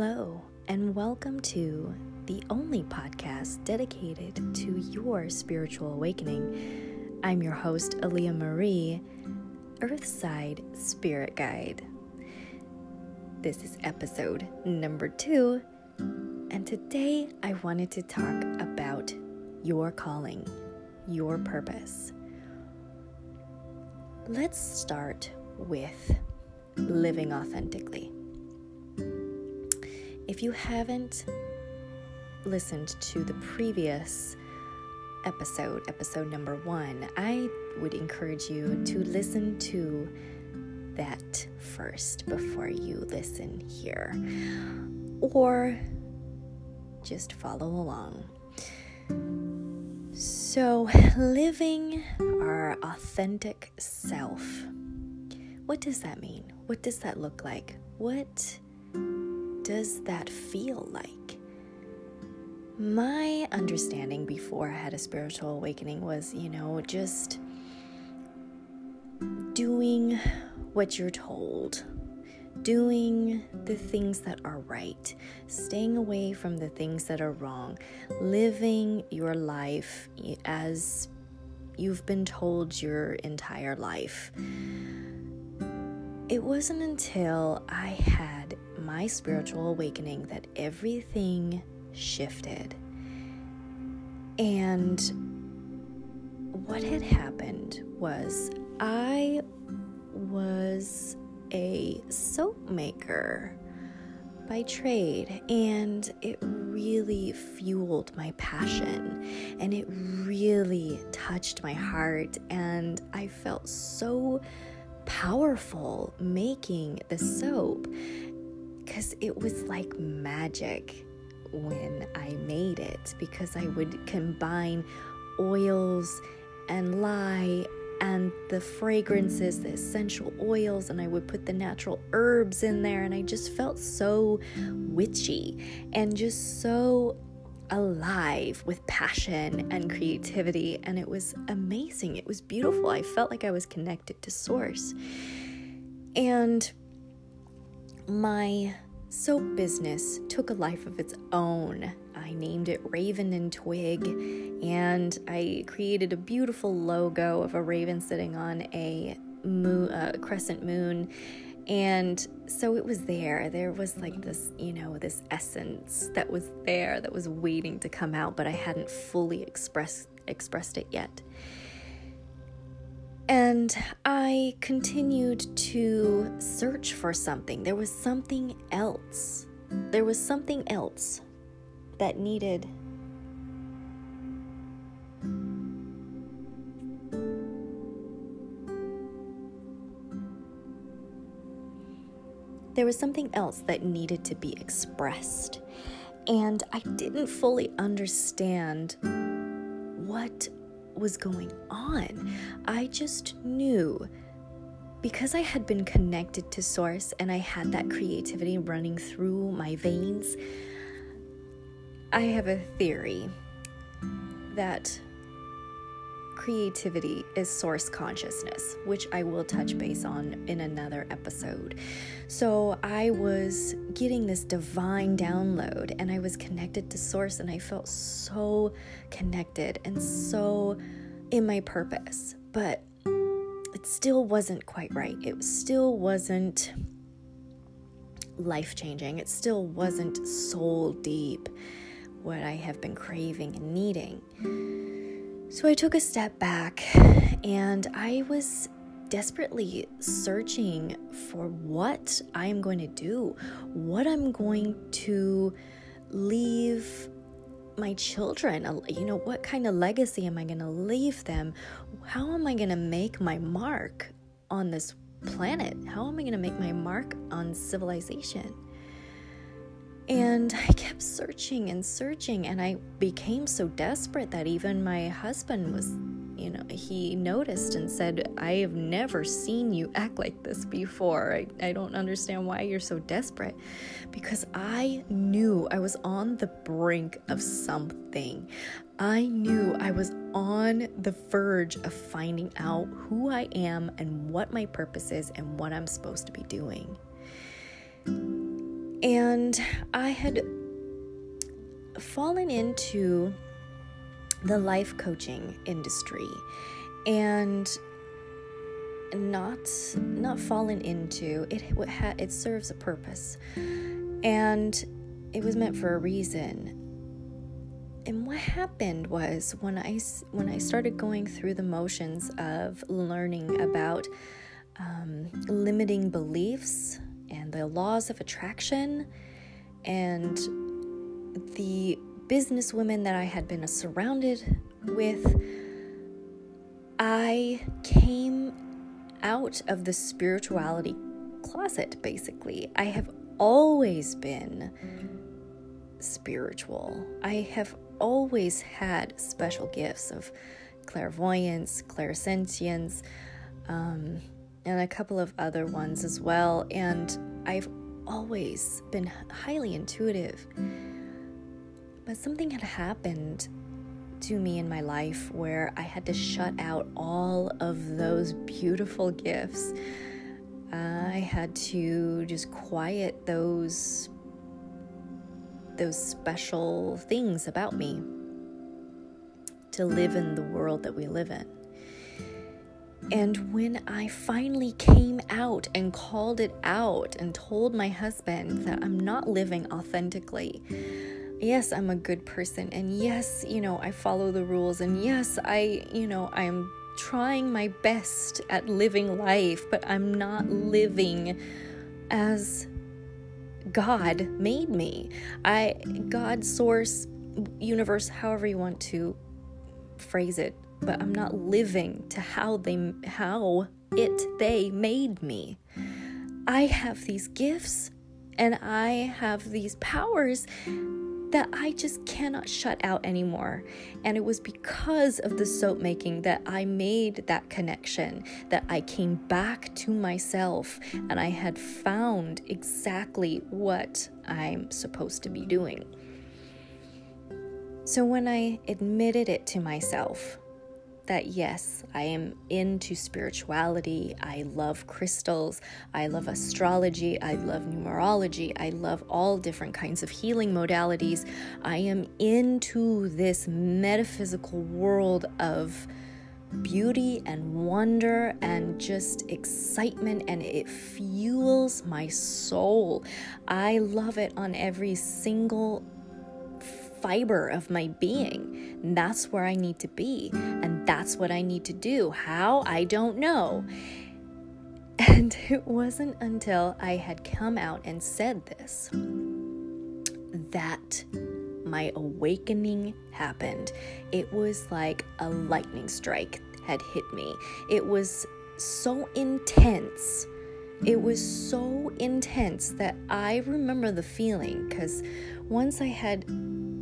Hello, and welcome to the only podcast dedicated to your spiritual awakening. I'm your host, Aaliyah Marie, Earthside Spirit Guide. This is episode number two, and today I wanted to talk about your calling, your purpose. Let's start with living authentically. If you haven't listened to the previous episode, episode number one, I would encourage you to listen to that first before you listen here. Or just follow along. So, living our authentic self. What does that mean? What does that look like? What does that feel like? My understanding before I had a spiritual awakening was, you know, just doing what you're told, doing the things that are right, staying away from the things that are wrong, living your life as you've been told your entire life. It wasn't until I had my spiritual awakening that everything shifted. And what had happened was I was a soap maker by trade, and it really fueled my passion and it really touched my heart, and I felt so powerful making the soap because it was like magic when I made it because I would combine oils and lye and the fragrances, the essential oils, and I would put the natural herbs in there, and I just felt so witchy and just so alive with passion and creativity, and it was amazing. It was beautiful. I felt like I was connected to Source. And my soap business took a life of its own. I named it Raven and Twig, and I created a beautiful logo of a raven sitting on a moon, uh, crescent moon. And so it was there. There was like this, you know, this essence that was there that was waiting to come out, but I hadn't fully expressed expressed it yet. And I continued to search for something. There was something else. There was something else that needed there was something else that needed to be expressed. And I didn't fully understand was going on. I just knew because I had been connected to Source and I had that creativity running through my veins. I have a theory that creativity is source consciousness, which I will touch base on in another episode. So I was getting this divine download and I was connected to source and I felt so connected and so in my purpose. But it still wasn't quite right. It still wasn't life changing. It still wasn't soul deep what I have been craving and needing. So I took a step back and I was desperately searching for what I am going to do, what I'm going to leave my children. Uh, you know, what kind of legacy am I going to leave them? How am I going to make my mark on this planet? How am I going to make my mark on civilization? And I kept searching and searching, and I became so desperate that even my husband was, you know, he noticed and said, I have never seen you act like this before. I, I don't understand why you're so desperate. Because I knew I was on the brink of something. I knew I was on the verge of finding out who I am and what my purpose is and what I'm supposed to be doing. And I had fallen into the life coaching industry and not not fallen into it it serves a purpose. And it was meant for a reason. And what happened was when i when i started going through the motions of learning about um, limiting beliefs and the laws of attraction and the businesswomen that i had been surrounded with i came out of the spirituality closet, basically. I have always been spiritual. I have always had special gifts of clairvoyance, clairsentience, um, and a couple of other ones as well. And I've always been highly intuitive. But something had happened to me in my life where I had to shut out all of those beautiful gifts. I had to just quiet those those special things about me to live in the world that we live in. And when I finally came out and called it out and told my husband that I'm not living authentically, yes, I'm a good person. And yes, you know, I follow the rules. And yes, I, you know, I'm trying my best at living life, but I'm not living as God made me. I, God, source, universe, however you want to phrase it, but I'm not living to how they, how it, they made me. I have these gifts and I have these powers that I just cannot shut out anymore. And it was because of the soap making that I made that connection, that I came back to myself and I had found exactly what I'm supposed to be doing. So when I admitted it to myself, that yes, I am into spirituality. I love crystals. I love astrology. I love numerology. I love all different kinds of healing modalities. I am into this metaphysical world of beauty and wonder and just excitement, and it fuels my soul. I love it on every single fiber of my being. And that's where I need to be. And that's what I need to do. How? I don't know. And it wasn't until I had come out and said this that my awakening happened. It was like a lightning strike had hit me. It was so intense. It was so intense that I remember the feeling because once I had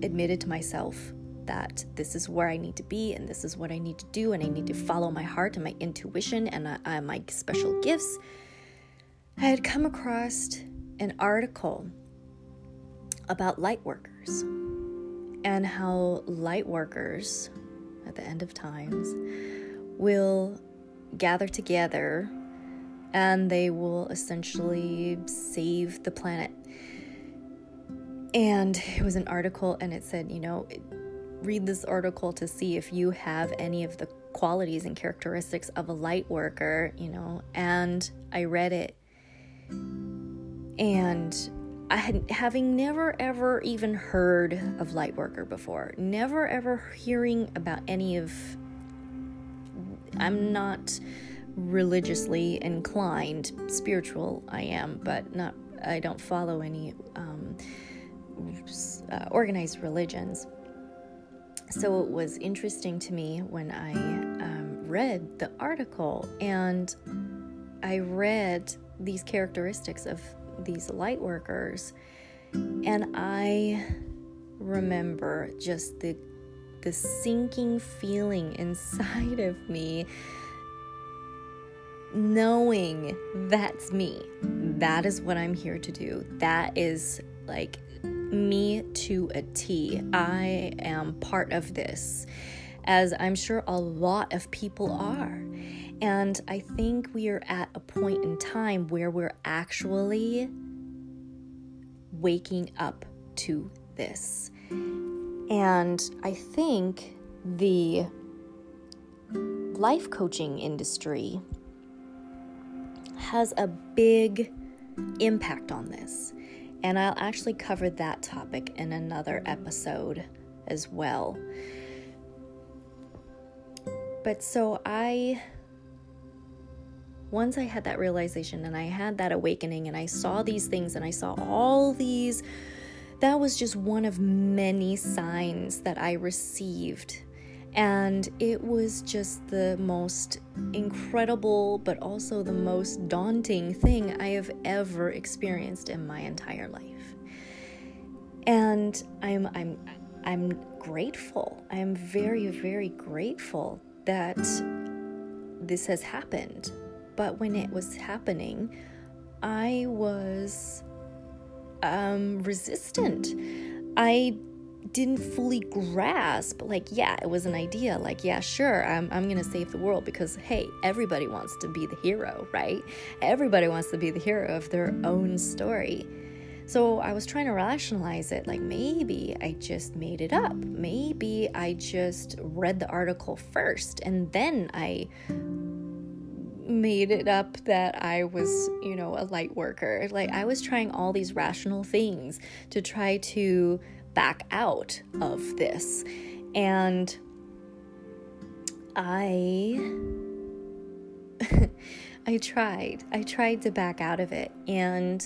admitted to myself that this is where I need to be and this is what I need to do, and I need to follow my heart and my intuition and uh, uh, my special gifts. I had come across an article about light workers and how light workers at the end of times will gather together and they will essentially save the planet and it was an article, and it said, you know, read this article to see if you have any of the qualities and characteristics of a light worker, you know. And I read it, and I had having never ever even heard of light worker before, never ever hearing about any of. I'm not religiously inclined, spiritual I am, but not. I don't follow any. Um, uh, organized religions. So it was interesting to me when I um, read the article and I read these characteristics of these light workers, and I remember just the the sinking feeling inside of me knowing that's me. That is what I'm here to do. That is like me to a T. I am part of this, as I'm sure a lot of people are. And I think we are at a point in time where we're actually waking up to this. And I think the life coaching industry has a big impact on this. And I'll actually cover that topic in another episode as well. But so I, once I had that realization and I had that awakening and I saw these things and I saw all these, that was just one of many signs that I received. And it was just the most incredible, but also the most daunting thing I have ever experienced in my entire life. And I'm, I'm, I'm grateful. I am very, very grateful that this has happened. But when it was happening, I was um, resistant. I didn't fully grasp like yeah it was an idea like yeah sure i'm, I'm gonna save the world because hey everybody wants to be the hero right everybody wants to be the hero of their own story so I was trying to rationalize it like maybe I just made it up. Maybe I just read the article first and then I made it up that I was, you know, a light worker. Like I was trying all these rational things to try to back out of this. And I I tried. I tried to back out of it and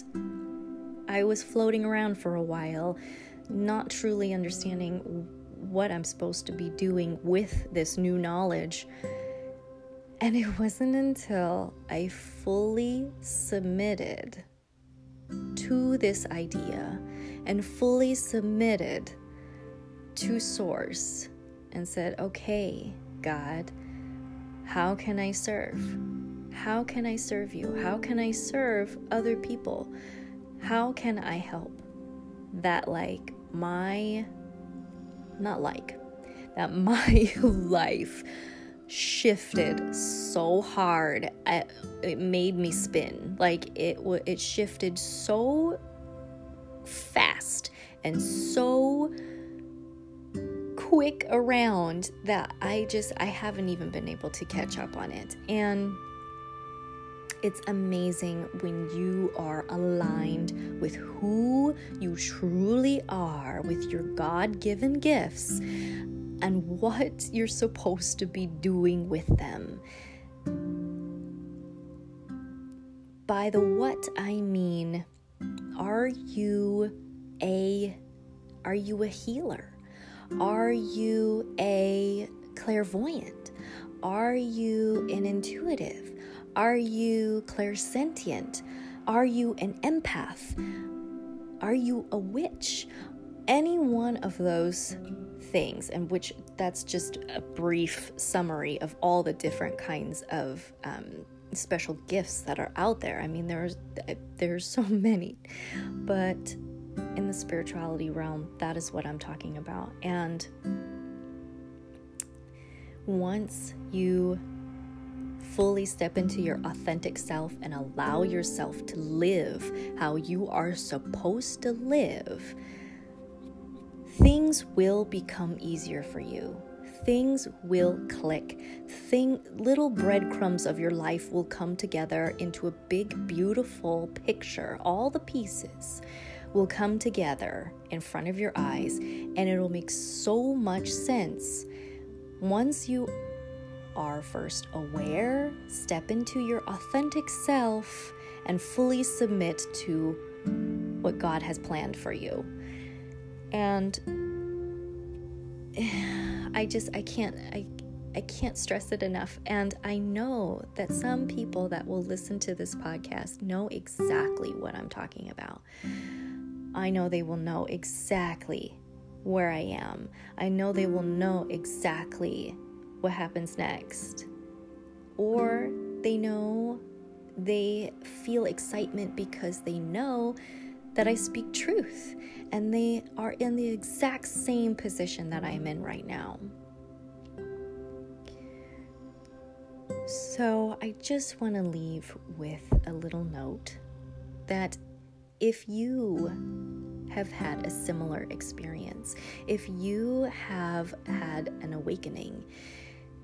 I was floating around for a while, not truly understanding what I'm supposed to be doing with this new knowledge. And it wasn't until I fully submitted to this idea and fully submitted to Source and said, Okay, God, how can I serve? How can I serve you? How can I serve other people? how can I help that, like, my, not like, that my life shifted so hard it made me spin like it it shifted so fast and so quick around that I just I haven't even been able to catch up on it and it's amazing when you are aligned with who you truly are, with your God given gifts, and what you're supposed to be doing with them. By the what I mean, are you a are you a healer? Are you a clairvoyant? Are you an intuitive? Are you clairsentient? Are you an empath? Are you a witch? Any one of those things, and which that's just a brief summary of all the different kinds of um, special gifts that are out there. I mean, there's there's so many, but in the spirituality realm, that is what I'm talking about. And once you fully step into your authentic self and allow yourself to live how you are supposed to live, things will become easier for you. Things will click. Thing, little breadcrumbs of your life will come together into a big, beautiful picture. All the pieces will come together in front of your eyes, and it'll make so much sense once you are first aware, step into your authentic self, and fully submit to what God has planned for you. And I just I can't I I can't stress it enough. And I know that some people that will listen to this podcast know exactly what I'm talking about. I know they will know exactly where I am. I know they will know exactly what happens next. Or they know they feel excitement because they know that I speak truth and they are in the exact same position that I am in right now. So I just want to leave with a little note that if you have had a similar experience, if you have had an awakening,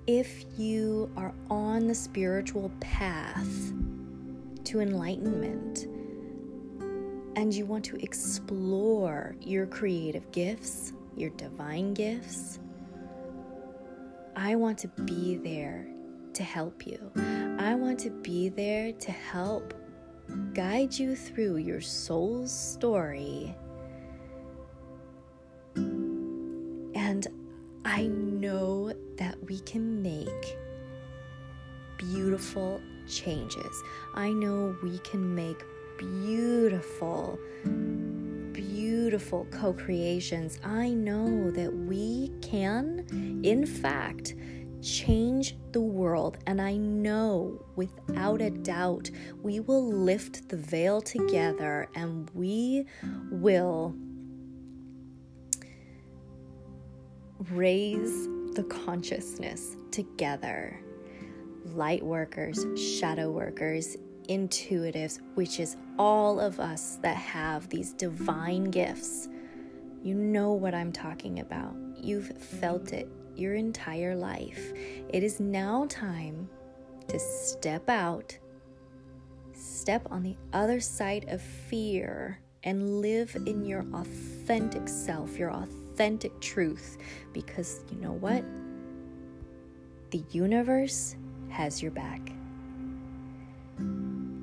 if you are on the spiritual path to enlightenment and you want to explore your creative gifts, your divine gifts, I want to be there to help you. I want to be there to help guide you through your soul's story. And I know that we can make beautiful changes. I know we can make beautiful, beautiful co creations. I know that we can, in fact, change the world. And I know without a doubt we will lift the veil together and we will raise the consciousness together. Light workers, shadow workers, intuitives, which is all of us that have these divine gifts. You know what I'm talking about. You've felt it your entire life. It is now time to step out, step on the other side of fear, and live in your authentic self, your authentic truth. Because you know what? The universe has your back.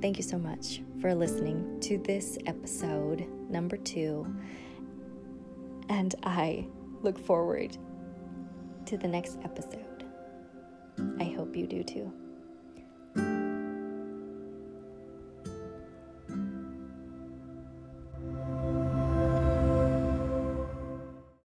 Thank you so much for listening to this episode, number two. And I look forward to the next episode. I hope you do too.